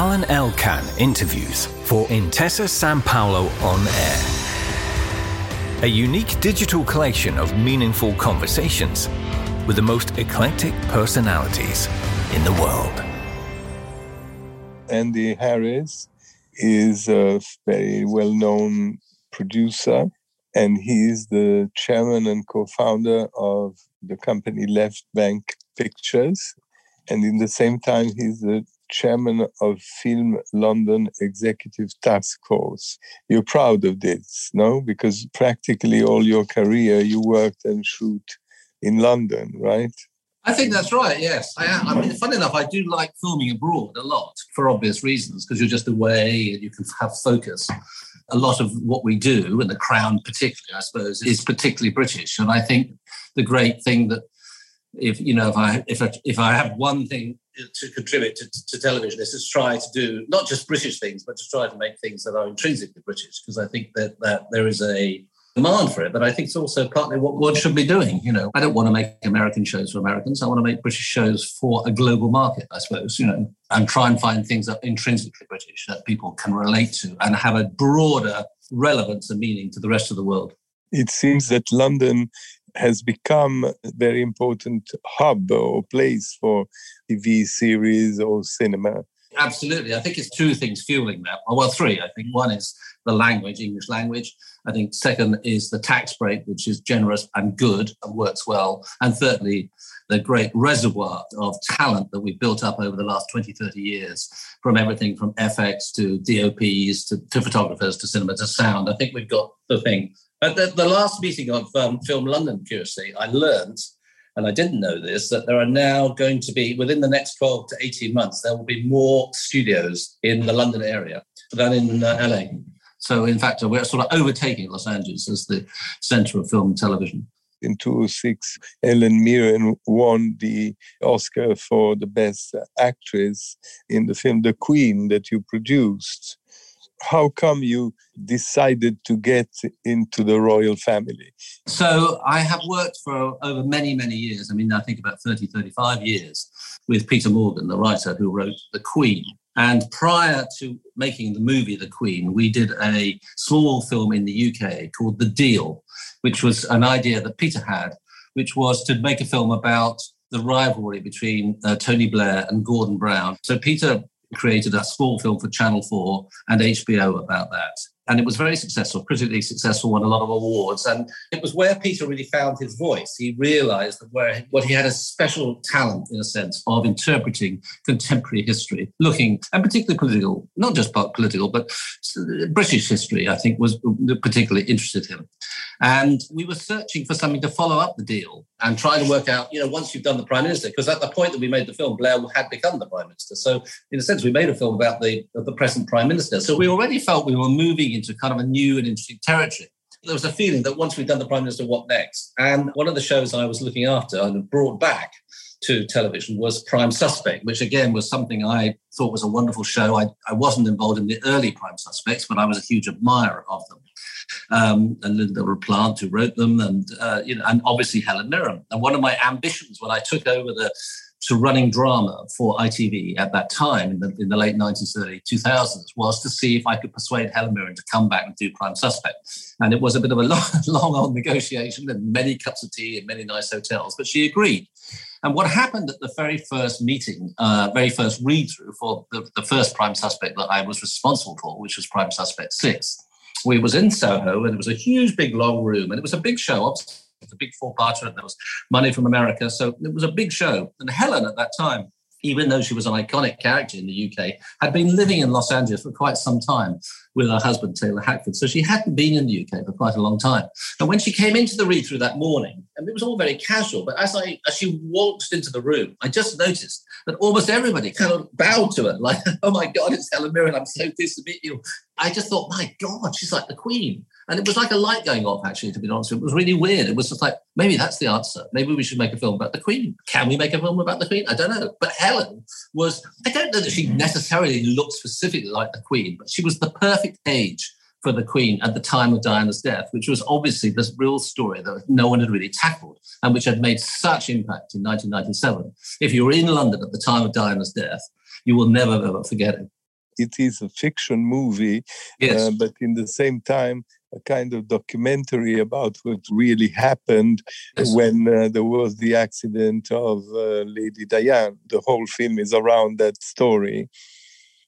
Alan Elkann interviews for Intesa Sanpaolo on air. A unique digital collection of meaningful conversations with the most eclectic personalities in the world. Andy Harries is a very well known producer, and he's the chairman and co founder of the company Left Bank Pictures. And in the same time, he's the chairman of Film London Executive Task Force. You're proud of this, no? Because practically all your career you worked and shoot in London, right? I think that's right. Yes, I. I mean, funny enough, I do like filming abroad a lot for obvious reasons because you're just away and you can have focus. A lot of what we do, and the Crown particularly, I suppose, is particularly British. And I think the great thing that if you know if I if I, if I have one thing to contribute to, to television is to try to do not just British things, but to try to make things that are intrinsically British. Because I think that that there is a demand for it, but I think it's also partly what one should be doing. You know, I don't want to make American shows for Americans. I want to make British shows for a global market, I suppose, you know, and try and find things that are intrinsically British that people can relate to and have a broader relevance and meaning to the rest of the world. It seems that London has become a very important hub or place for TV series or cinema. Absolutely. I think it's two things fueling that. Well, three. I think one is the language, English language. I think second is the tax break, which is generous and good and works well. And thirdly, the great reservoir of talent that we've built up over the last 20, 30 years, from everything from FX to DOPs to, to photographers to cinema to sound. I think we've got the thing. At the, the last meeting of um, Film London, curiously, I learned, and I didn't know this, that there are now going to be, within the next 12 to 18 months, there will be more studios in the London area than in uh, LA. So, in fact, we're sort of overtaking Los Angeles as the center of film and television. In 2006, Helen Mirren won the Oscar for the Best Actress in the film The Queen that you produced. How come you decided to get into the royal family? So, I have worked for over many, many years. I mean, I think about 30, 35 years with Peter Morgan, the writer who wrote The Queen. And prior to making the movie The Queen, we did a small film in the UK called The Deal, which was an idea that Peter had, which was to make a film about the rivalry between uh, Tony Blair and Gordon Brown. So Peter created a small film for Channel 4 and HBO about that and it was very successful, critically successful, won a lot of awards. And it was where Peter really found his voice. He realized that where what he had a special talent, in a sense, of interpreting contemporary history, looking and particularly political, not just political, but British history. I think was particularly interested him. And we were searching for something to follow up the deal and try to work out, you know, once you've done the prime minister, because at the point that we made the film, Blair had become the prime minister. So in a sense, we made a film about the the present prime minister. So we already felt we were moving into kind of a new and interesting territory. There was a feeling that once we'd done the prime minister, what next? And one of the shows I was looking after and brought back to television was Prime Suspect, which again was something I thought was a wonderful show. I, I wasn't involved in the early Prime Suspects, but I was a huge admirer of them um, and Lynda La Plante, who wrote them, and uh, you know, and obviously Helen Mirren. And one of my ambitions when I took over the to running drama for ITV at that time in the, in the late 1930s, 2000s was to see if I could persuade Helen Mirren to come back and do Prime Suspect. And it was a bit of a long, long old negotiation and many cups of tea in many nice hotels, but she agreed. And what happened at the very first meeting, uh, very first read through for the, the first Prime Suspect that I was responsible for, which was Prime Suspect 6, we was in Soho and it was a huge, big, long room, and it was a big show. Obviously, it was a big four-parter, and there was money from America, so it was a big show. And Helen at that time even though she was an iconic character in the UK, had been living in Los Angeles for quite some time with her husband, Taylor Hackford. So she hadn't been in the UK for quite a long time. And when she came into the read through that morning, and it was all very casual, but as I as she walked into the room, I just noticed that almost everybody kind of bowed to her, like, oh my God, it's Helen Mirren. I'm so pleased to meet you. I just thought, my God, she's like the Queen. And it was like a light going off, actually, to be honest. It was really weird. It was just like, maybe that's the answer. Maybe we should make a film about the Queen. Can we make a film about the Queen? I don't know. But Helen was, I don't know that she necessarily looked specifically like the Queen, but she was the perfect age for the Queen at the time of Diana's death, which was obviously this real story that no one had really tackled and which had made such impact in 1997. If you were in London at the time of Diana's death, you will never ever forget it. it is a fiction movie, yes. uh, but in the same time, a kind of documentary about what really happened yes. when uh, there was the accident of uh, Lady Diane. The whole film is around that story.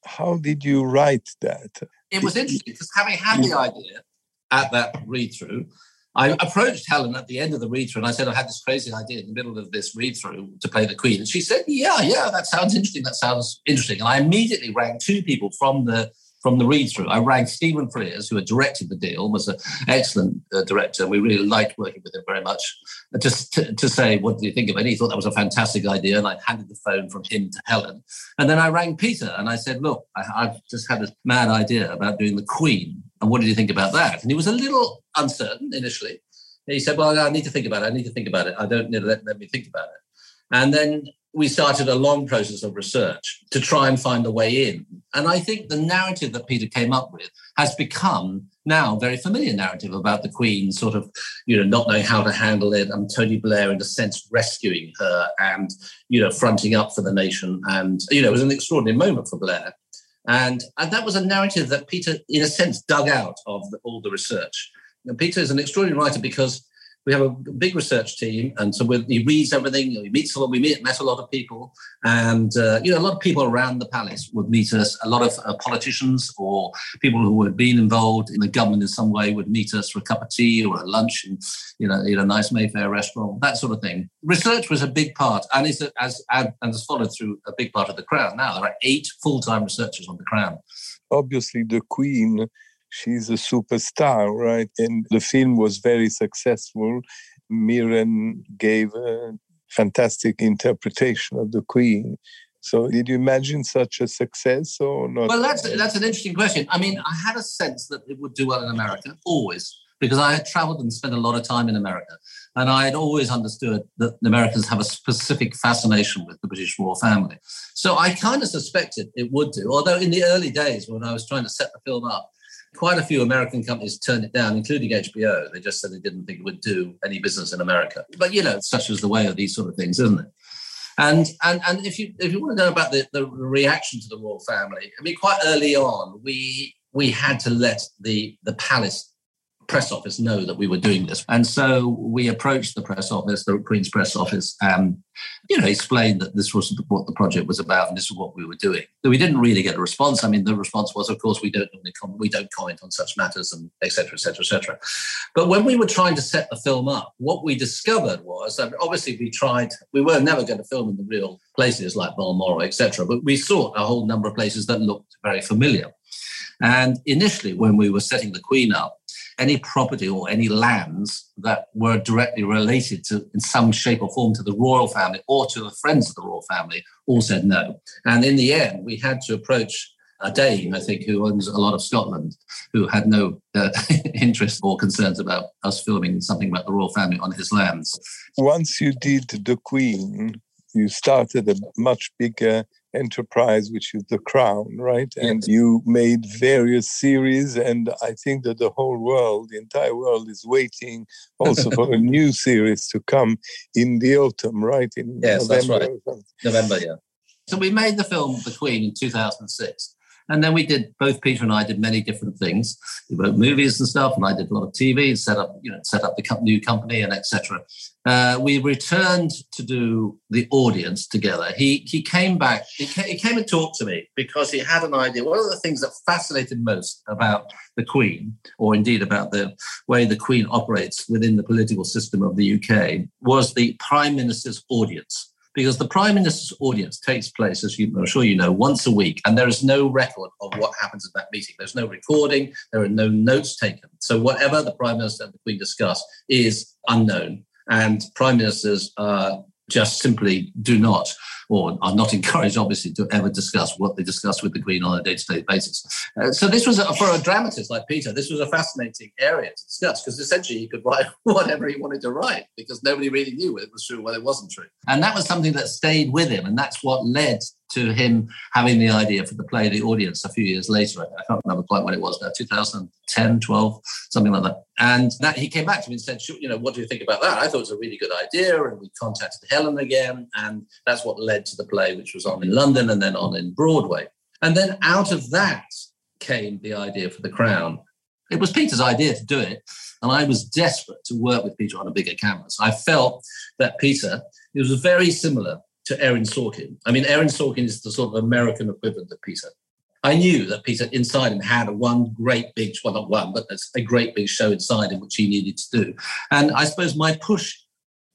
How did you write that? It was interesting because having had the idea at that read through, I approached Helen at the end of the read through and I said, I had this crazy idea in the middle of this read through to play the Queen. And she said, Yeah, yeah, that sounds interesting. That sounds interesting. And I immediately rang two people from the from the read through. I rang Stephen Frears, who had directed the deal, was an excellent uh, director. We really liked working with him very much. Uh, just to, to, say, what do you think of it? He thought that was a fantastic idea. And I handed the phone from him to Helen. And then I rang Peter and I said, Look, I, I've just had a mad idea about doing the Queen. And what did you think about that? And he was a little uncertain initially. He said, Well, I need to think about it. I need to think about it. I don't need to let, let me think about it. And then we started a long process of research to try and find a way in. And I think the narrative that Peter came up with has become now very familiar narrative about the Queen sort of, you know, not knowing how to handle it and Tony Blair, in a sense, rescuing her and, you know, fronting up for the nation. And, you know, it was an extraordinary moment for Blair. And, and that was a narrative that Peter, in a sense, dug out of the, all the research. And Peter is an extraordinary writer because we have a big research team, and so he reads everything. He meets a lot. We meet, met a lot of people, and uh, you know, a lot of people around the palace would meet us. A lot of uh, politicians or people who had been involved in the government in some way would meet us for a cup of tea or a lunch, and you know, in a nice Mayfair restaurant, that sort of thing. Research was a big part, and is as and has followed through a big part of the Crown. Now there are eight full-time researchers on the Crown. Obviously, the Queen she's a superstar, right? And the film was very successful. Mirren gave a fantastic interpretation of the Queen. So, did you imagine such a success or not? Well, that's that's an interesting question. I mean, I had a sense that it would do well in America, always, because I had traveled and spent a lot of time in America, and I had always understood that the Americans have a specific fascination with the British royal family. So, I kind of suspected it would do. Although in the early days when I was trying to set the film up, quite a few American companies turned it down, including HBO. They just said they didn't think it would do any business in America. But you know, such is the way of these sort of things, isn't it? And and and if you if you want to know about the, the reaction to the royal family, I mean, quite early on, we we had to let the the palace press office know that we were doing this. And so we approached the press office, the Queen's press office, and you know, explained that this was what the project was about and this is what we were doing. We didn't really get a response. I mean, the response was, of course, we don't we don't comment on such matters and etc. etc. etc. But when we were trying to set the film up, what we discovered was that obviously we tried. We were never going to film in the real places like Balmoral, etc. But we sought a whole number of places that looked very familiar. And initially, when we were setting the Queen up, any property or any lands that were directly related to, in some shape or form, to the royal family or to the friends of the royal family, all said no. And in the end, we had to approach a Dane, I think, who owns a lot of Scotland, who had no uh, interest or concerns about us filming something about the royal family on his lands. Once you did the Queen, you started a much bigger enterprise, which is the Crown, right? Yes. And you made various series, and I think that the whole world, the entire world, is waiting also for a new series to come in the autumn, right? In yes, November that's right. November, yeah. So we made the film The Queen in 2006. And then we did both Peter and I did many different things. We wrote movies and stuff, and I did a lot of TV, set up you know set up the new company and etc. Uh, we returned to do the audience together. He he came back. He he came and talked to me because he had an idea. One of the things that fascinated most about the Queen, or indeed about the way the Queen operates within the political system of the UK, was the Prime Minister's audience because the Prime Minister's audience takes place, as you, I'm sure you know, once a week, and there is no record of what happens at that meeting. There's no recording, there are no notes taken. So whatever the Prime Minister and the Queen discuss is unknown, and Prime Ministers uh, just simply do not or are not encouraged, obviously, to ever discuss what they discuss with the Queen on a day-to-day basis. Uh, so this was, a, for a dramatist like Peter, this was a fascinating area to discuss because essentially he could write whatever he wanted to write because nobody really knew whether it was true or whether it wasn't true. And that was something that stayed with him, and that's what led to him having the idea for the play The Audience a few years later. I can't remember quite when it was now, 2010, 12, something like that. And that he came back to me and said, you know, what do you think about that? I thought it was a really good idea. And we contacted Helen again. And that's what led to the play, which was on in London and then on in Broadway. And then out of that came the idea for The Crown. It was Peter's idea to do it. And I was desperate to work with Peter on a bigger canvas. I felt that Peter, it was very similar to Aaron Sorkin. I mean, Aaron Sorkin is the sort of American equivalent of Peter. I knew that Peter inside him had a one great big, well, not one, but a great big show inside him, which he needed to do. And I suppose my push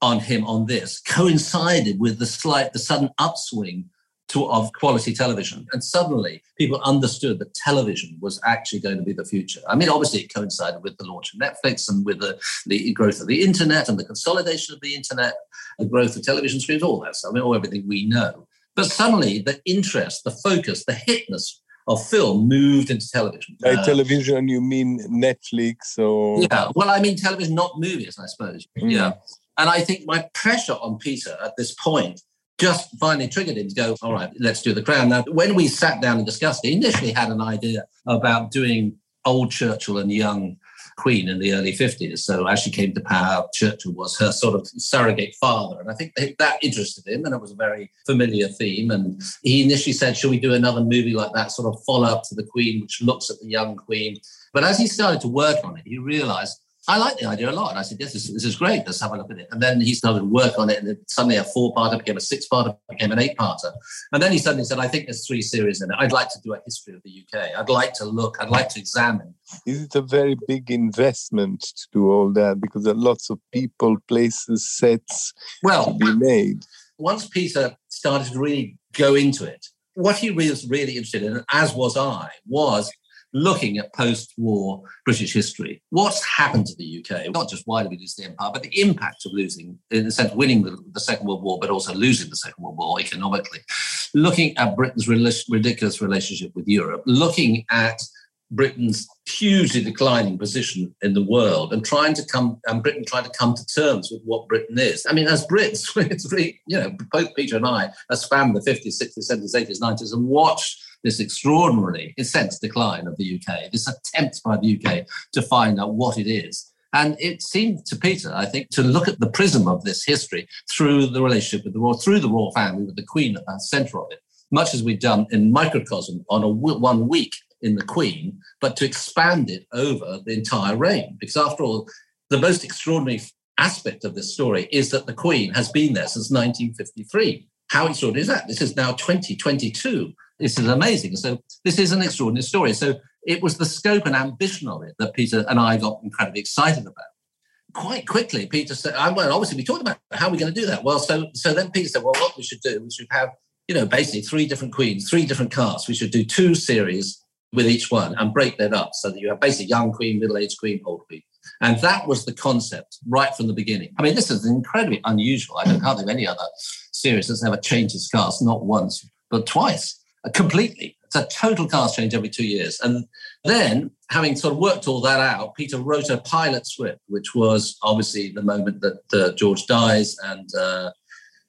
on him on this coincided with the slight, the sudden upswing to, of quality television. And suddenly people understood that television was actually going to be the future. I mean, obviously it coincided with the launch of Netflix and with the, the growth of the internet and the consolidation of the internet, the growth of television screens, all that stuff, I mean, all everything we know. But suddenly the interest, the focus, the hitness of film moved into television. By uh, television, you mean Netflix or? Yeah, well, I mean television, not movies, I suppose. Mm. Yeah. And I think my pressure on Peter at this point just finally triggered him to go, all right, let's do the crown. Now, when we sat down and discussed it, he initially had an idea about doing old Churchill and young Queen in the early 50s. So as she came to power, Churchill was her sort of surrogate father. And I think that interested him and it was a very familiar theme. And he initially said, should we do another movie like that, sort of follow up to the Queen, which looks at the young Queen? But as he started to work on it, he realized I like the idea a lot. And I said, yes, this, this, is great. Let's have a look at it. And then he started to work on it. And suddenly a four parter became a six parter, became an eight parter. And then he suddenly said, I think there's three series in it. I'd like to do a history of the UK. I'd like to look, I'd like to examine. Is it a very big investment to do all that? Because there are lots of people, places, sets well, to be made. Once Peter started to really go into it, what he was really interested in, as was I, was looking at post-war British history. What's happened to the UK? Not just why did we lose the empire, but the impact of losing, in the sense, of winning the, the Second World War, but also losing the Second World War economically. Looking at Britain's ridiculous relationship with Europe, looking at Britain's hugely declining position in the world and trying to come and Britain trying to come to terms with what Britain is. I mean, as Brits, it's really, you know, both Peter and I have spanned the 50s, 60s, 70s, 80s, 90s and watched this extraordinary, in sense, decline of the UK, this attempt by the UK to find out what it is. And it seemed to Peter, I think, to look at the prism of this history through the relationship with the royal, through the royal family, with the Queen at the centre of it, much as we've done in microcosm on a one week in the Queen, but to expand it over the entire reign. Because after all, the most extraordinary aspect of this story is that the Queen has been there since 1953. How extraordinary is that? This is now 2022. This is amazing. So this is an extraordinary story. So it was the scope and ambition of it that Peter and I got incredibly excited about. Quite quickly, Peter said, ah, "Well, obviously we talked about how are we going to do that." Well, so so then Peter said, "Well, what we should do, is we should have, you know, basically three different queens, three different casts. We should do two series with each one and break that up so that you have basically young queen, middle-aged queen, old queen." And that was the concept right from the beginning. I mean, this is incredibly unusual. I can't think of any other series that's ever changed its cast, not once, but twice completely. It's a total cast change every two years. And then, having sort of worked all that out, Peter wrote a pilot script, which was obviously the moment that uh, George dies and uh,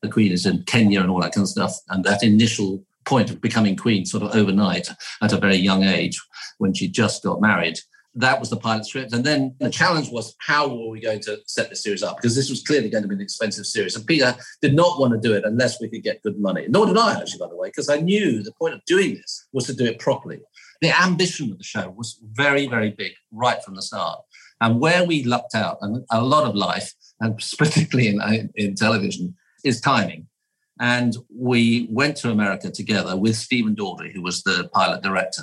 the Queen is in Kenya and all that kind of stuff. And that initial point of becoming Queen sort of overnight at a very young age when she just got married that was the pilot script. And then the challenge was how were we going to set the series up? Because this was clearly going to be an expensive series. And Peter did not want to do it unless we could get good money. Nor did I, actually, by the way, because I knew the point of doing this was to do it properly. The ambition of the show was very, very big right from the start. And where we lucked out, and a lot of life, and particularly in, in television, is timing. And we went to America together with Stephen Daldry, who was the pilot director,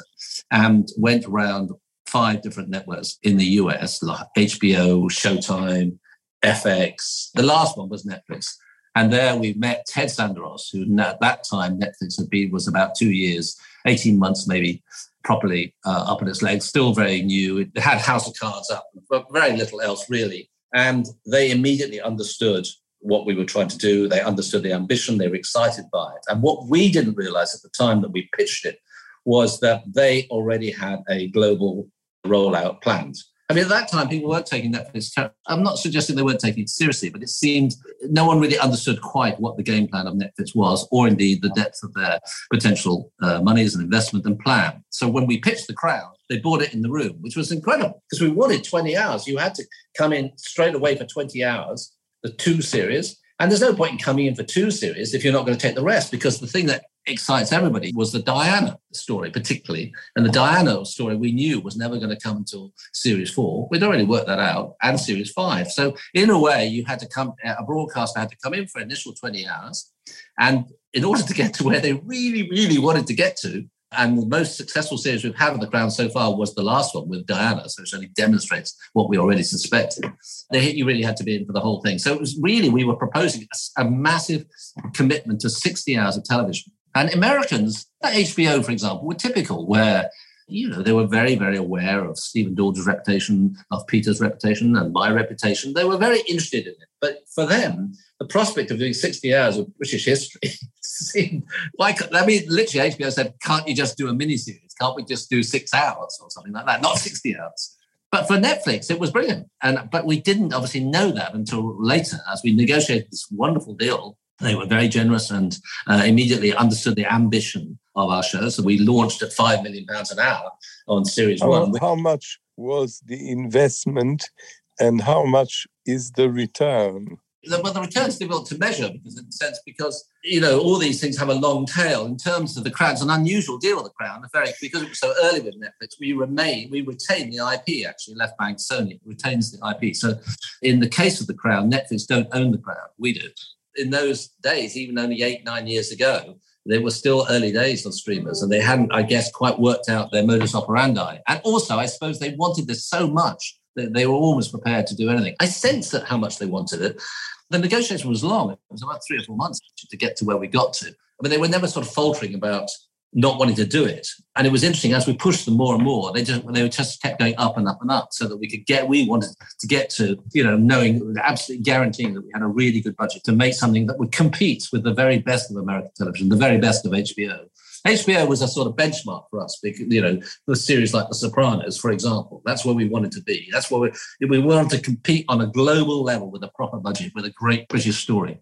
and went around five different networks in the US, like HBO, Showtime, FX. The last one was Netflix. And there we met Ted Sarandos, who at that time Netflix had been was about two years, 18 months maybe, properly uh, up on its legs, still very new. It had House of Cards up, but very little else really. And they immediately understood what we were trying to do. They understood the ambition. They were excited by it. And what we didn't realize at the time that we pitched it was that they already had a global rollout plans. I mean, at that time, people weren't taking Netflix. I'm not suggesting they weren't taking it seriously, but it seemed no one really understood quite what the game plan of Netflix was, or indeed the depth of their potential uh, monies and investment and plan. So when we pitched the Crown, they bought it in the room, which was incredible because we wanted 20 hours. You had to come in straight away for 20 hours, the two series. And there's no point in coming in for two series if you're not going to take the rest, because the thing that excites everybody was the Diana story, particularly. And the Diana story we knew was never going to come until series four. We'd already worked that out, and series five. So, in a way, you had to come, a broadcaster had to come in for initial 20 hours. And in order to get to where they really, really wanted to get to, and the most successful series we've had on the Crown so far was the last one with Diana. So it only demonstrates what we already suspected. The hit You really had to be in for the whole thing. So it was really, we were proposing a, a massive commitment to 60 hours of television. And Americans, HBO, for example, were typical, where you know, they were very, very aware of Stephen Daldry's reputation, of Peter's reputation, and my reputation. They were very interested in it. But for them, the prospect of doing 60 hours of British history seemed like, I mean, literally, HBO said, can't you just do a miniseries? Can't we just do six hours or something like that? Not 60 hours. But for Netflix, it was brilliant. And but we didn't obviously know that until later as we negotiated this wonderful deal. They were very generous and uh, immediately understood the ambition of our show. So we launched at five million pounds an hour on series how, one. How much was the investment and how much is the return? Well, the return's difficult to measure because, in a sense, because you know all these things have a long tail. In terms of the Crown, it's an unusual deal with the Crown. Very because it was so early with Netflix, we remain we retain the IP. Actually, Left Bank Sony retains the IP. So, in the case of the Crown, Netflix don't own the Crown. We do. In those days, even only eight nine years ago, they were still early days of streamers and they hadn't, I guess, quite worked out their modus operandi. And also, I suppose they wanted this so much that they were almost prepared to do anything. I sense that how much they wanted it. The negotiation was long. It was about three or four months to get to where we got to. I mean, they were never sort of faltering about not wanting to do it. And it was interesting as we pushed them more and more, they just they just kept going up and up and up so that we could get we wanted to get to, you know, knowing absolutely guaranteeing that we had a really good budget to make something that would compete with the very best of American television, the very best of HBO. HBO was a sort of benchmark for us, because, you know, the series like The Sopranos, for example. That's where we wanted to be. That's where we, we wanted to compete on a global level with a proper budget, with a great British story.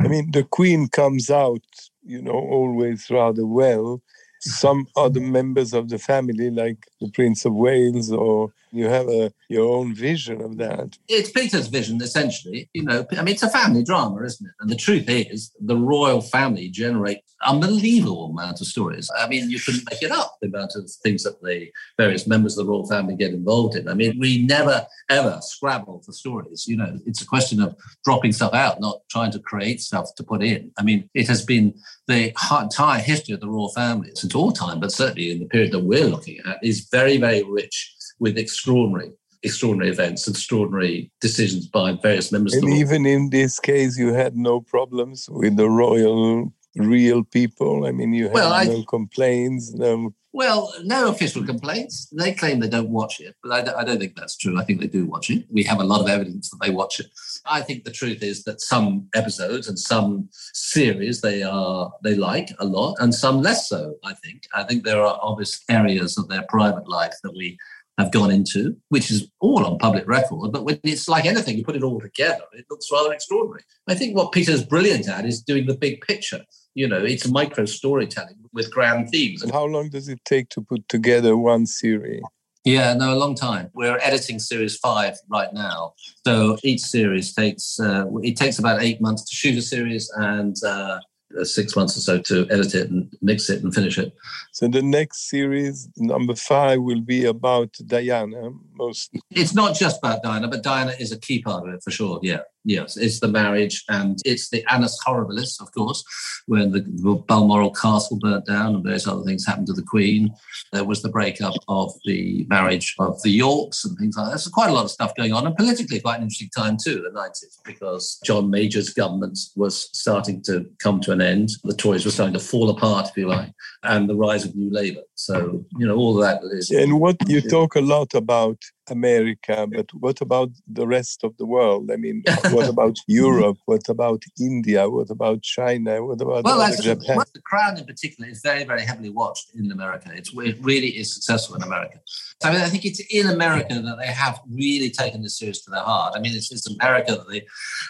I mean, the Queen comes out, you know, always rather well some other members of the family, like the Prince of Wales, or you have a your own vision of that. It's Peter's vision, essentially. You know, I mean, it's a family drama, isn't it? And the truth is, the royal family generate unbelievable amount of stories. I mean, you couldn't make it up the amount of things that the various members of the royal family get involved in. I mean, we never ever scrabble for stories. You know, it's a question of dropping stuff out, not trying to create stuff to put in. I mean, it has been the entire history of the royal family since all time, but certainly in the period that we're looking at, is very, very rich with extraordinary extraordinary events, extraordinary decisions by various members. And even in this case, you had no problems with the royal real people? I mean, you had well, no I, complaints, no. Well, no official complaints. They claim they don't watch it, but I don't, I don't, think that's true. I think they do watch it. We have a lot of evidence that they watch it. I think the truth is that some episodes and some series they are they like a lot, and some less so. I think. I think there are obvious areas of their private life that we have gone into, which is all on public record. But when it's like anything, you put it all together, it looks rather extraordinary. I think what Peter's brilliant at is doing the big picture you know, it's micro storytelling with grand themes. And how long does it take to put together one series? Yeah, no, a long time. We're editing series five right now, so each series takes uh, it takes about eight months to shoot a series and uh, six months or so to edit it and mix it and finish it. So the next series, number five, will be about Diana mostly. It's not just about Diana, but Diana is a key part of it for sure. Yeah. Yes, it's the marriage and it's the annus horribilis, of course, when the Balmoral castle burnt down and various other things happened to the Queen. There was the breakup of the marriage of the Yorks and things like that. So quite a lot of stuff going on, and politically quite an interesting time too, the 90s, because John Major's government was starting to come to an end. The Tories were starting to fall apart, if you like, and the rise of New Labour. So, you know, all that is. And what you talk a lot about America, but what about the rest of the world? I mean, what about Europe? What about India? What about China? What about well, Japan? Well, the Crown in particular is very, very heavily watched in America. It's, it really is successful in America. So I, mean, I think it's in America that they have really taken this series to their heart. I mean, it's, it's America that they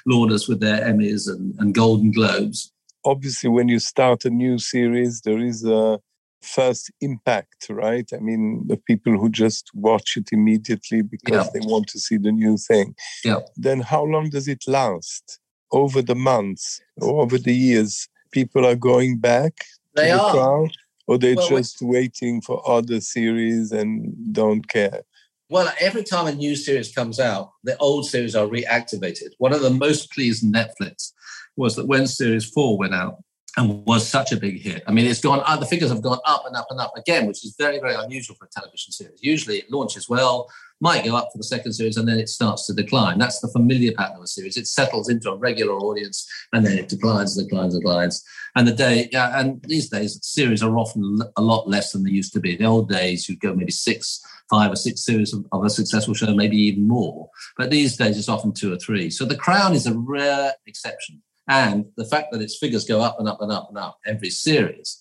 laud us with their Emmys and, and Golden Globes. Obviously, when you start a new series, there is a first impact, right? I mean, the people who just watch it immediately because yeah. they want to see the new thing. Yeah. Then how long does it last? Over the months, or over the years, people are going back They the are. Crown, or they're Well, just waiting for other series and don't care? Well, every time a new series comes out, the old series are reactivated. One of the most pleased Netflix was that when Series 4 went out and was such a big hit, I mean, it's gone up, the figures have gone up and up and up again, which is very, very unusual for a television series. Usually it launches well, might go up for the second series, and then it starts to decline. That's the familiar pattern of a series. It settles into a regular audience and then it declines, declines, declines. And the day, yeah, and these days, series are often a lot less than they used to be. In the old days, you'd go maybe six, five or six series of, of a successful show, maybe even more. But these days, it's often two or three. So The Crown is a rare exception. And the fact that its figures go up and up and up and up every series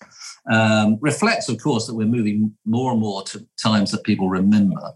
um, reflects, of course, that we're moving more and more to times that people remember.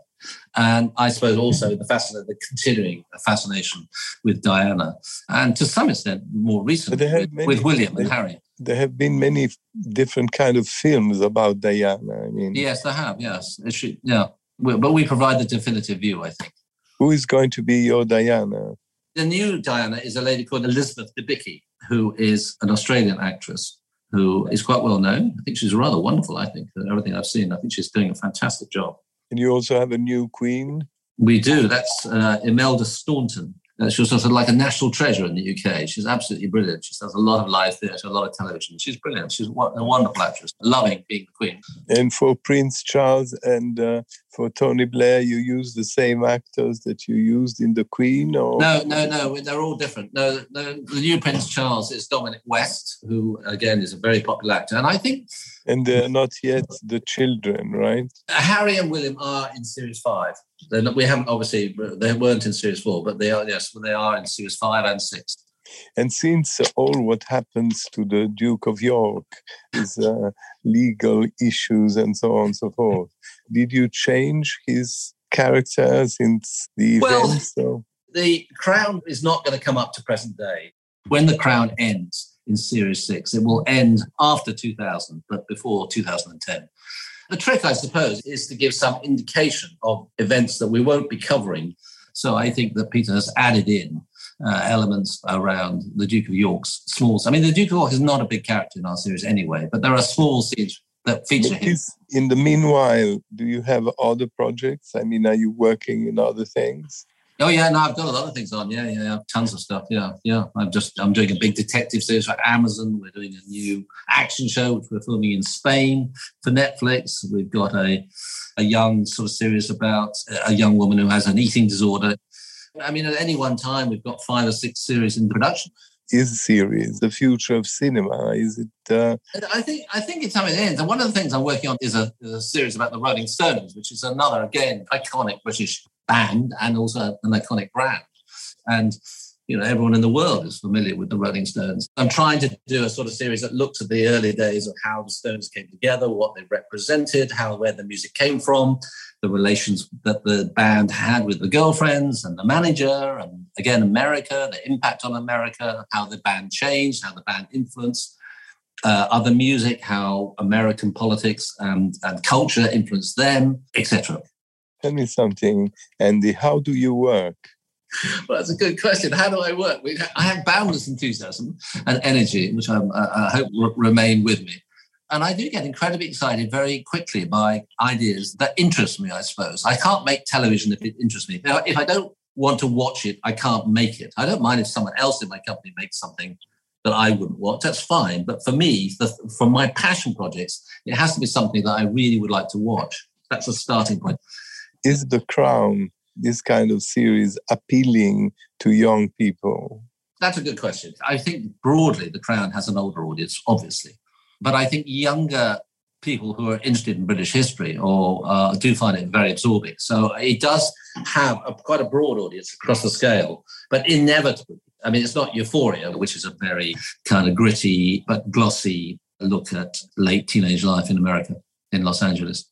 And I suppose also the fascination, the continuing fascination with Diana, and to some extent more recently with, many- with William and Harry. There have been many different kind of films about Diana. I mean, Yes, there have. Yes, It should- yeah. But we provide the definitive view, I think. who is going to be your Diana? The new Diana is a lady called Elizabeth Debicki, who is an Australian actress who is quite well known. I think she's rather wonderful. I think everything I've seen, I think she's doing a fantastic job. And you also have a new queen. We do. That's uh, Imelda Staunton. Uh, she's sort of like a national treasure in the UK. She's absolutely brilliant. She does a lot of live theatre, a lot of television. She's brilliant. She's a wonderful actress, loving being the queen. And for Prince Charles and uh, for Tony Blair, you use the same actors that you used in The Queen, or No, no, no. They're all different. No, no, the new Prince Charles is Dominic West, who again is a very popular actor. And I think and they're not yet the children, right? Harry and William are in series five. They're not, we haven't obviously they weren't in series four, but they are yes, they are in series five and six. And since all what happens to the Duke of York is uh, legal issues and so on and so forth, did you change his character since the Well- events? So, The Crown is not going to come up to present day. When the Crown ends in series six, it will end after 2000, but before 2010. The trick, I suppose, is to give some indication of events that we won't be covering. So I think that Peter has added in uh, elements around the Duke of York's small. I mean, the Duke of York is not a big character in our series anyway, but there are small scenes that feature him. in the meanwhile, do you have other projects? I mean, are you working in other things? Oh yeah, no, I've got a lot of things on. Yeah, yeah, yeah, tons of stuff. Yeah, yeah. I'm just I'm doing a big detective series for Amazon. We're doing a new action show which we're filming in Spain for Netflix. We've got a a young sort of series about a young woman who has an eating disorder. I mean, at any one time, we've got five or six series in production. Is series the future of cinema? Is it? Uh, I think I think it's how it ends. And one of the things I'm working on is a, is a series about the Rolling Stones, which is another again iconic British band and also an iconic brand. And you know, everyone in the world is familiar with the Rolling Stones. I'm trying to do a sort of series that looks at the early days of how the Stones came together, what they represented, how where the music came from, the relations that the band had with the girlfriends and the manager, and again America, the impact on America, how the band changed, how the band influenced uh, other music, how American politics and, and culture influenced them, etc. tell me something, Andy. How do you work? Well, that's a good question. How do I work? I have boundless enthusiasm and energy, which I, I hope will remain with me. And I do get incredibly excited very quickly by ideas that interest me, I suppose. I can't make television if it interests me. If I don't want to watch it, I can't make it. I don't mind if someone else in my company makes something that I wouldn't watch. That's fine. But for me, the, for my passion projects, it has to be something that I really would like to watch. That's a starting point. Is The Crown this kind of series appealing to young people? That's a good question. I think broadly the Crown has an older audience, obviously, but I think younger people who are interested in British history or uh, do find it very absorbing. So it does have a, quite a broad audience across the scale, but inevitably, I mean, it's not Euphoria, which is a very kind of gritty but glossy look at late teenage life in America, in Los Angeles.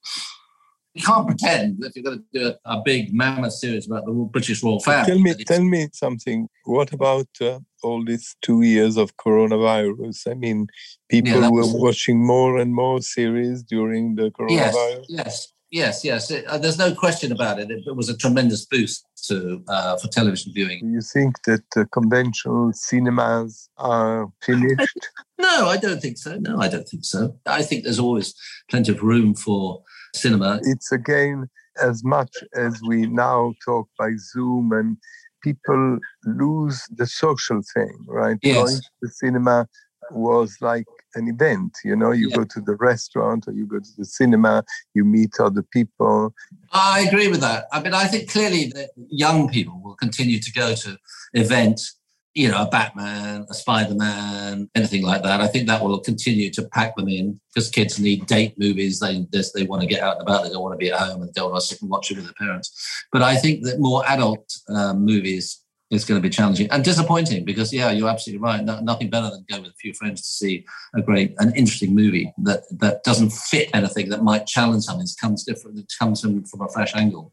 You can't pretend that you're going to do a, a big mammoth series about the British royal family. Tell me, tell me something. What about uh, all these two years of coronavirus? I mean, people that were was- watching more and more series during the Yes, coronavirus. yes, Yes, yes. It, uh, there's no question about it. it. it. was a tremendous boost to uh, for television viewing. Do you think that uh, conventional cinemas are finished? no, I don't think so. No, I don't think so. I think there's always plenty of room for cinema. It's again as much as we now talk by Zoom and people lose the social thing, right? Yes. Going to the cinema was like an event. You know, you yeah. go to the restaurant or you go to the cinema, you meet other people. I agree with that. I mean, I think clearly that young people will continue to go to events, you know, a Batman, a Spider Man, anything like that. I think that will continue to pack them in because kids need date movies. They they want to get out and about. They don't want to be at home and don't want to sit and watch it with their parents. But I think that more adult um, movies is going to be challenging and disappointing because yeah you're absolutely right no, nothing better than go with a few friends to see a great an interesting movie that that doesn't fit anything that might challenge something it comes different it comes from, from a fresh angle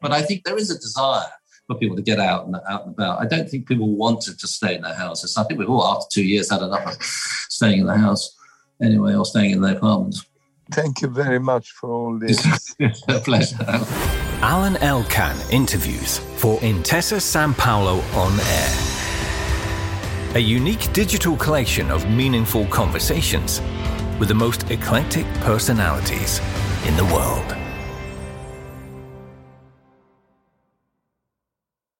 but i think there is a desire for people to get out and out and about. I don't think people wanted to stay in their houses. I think we've all after two years had enough of staying in the house anyway or staying in their apartments thank you very much for all this. A pleasure. Alan Elkann interviews for Intesa Sanpaolo on air. A unique digital collection of meaningful conversations with the most eclectic personalities in the world.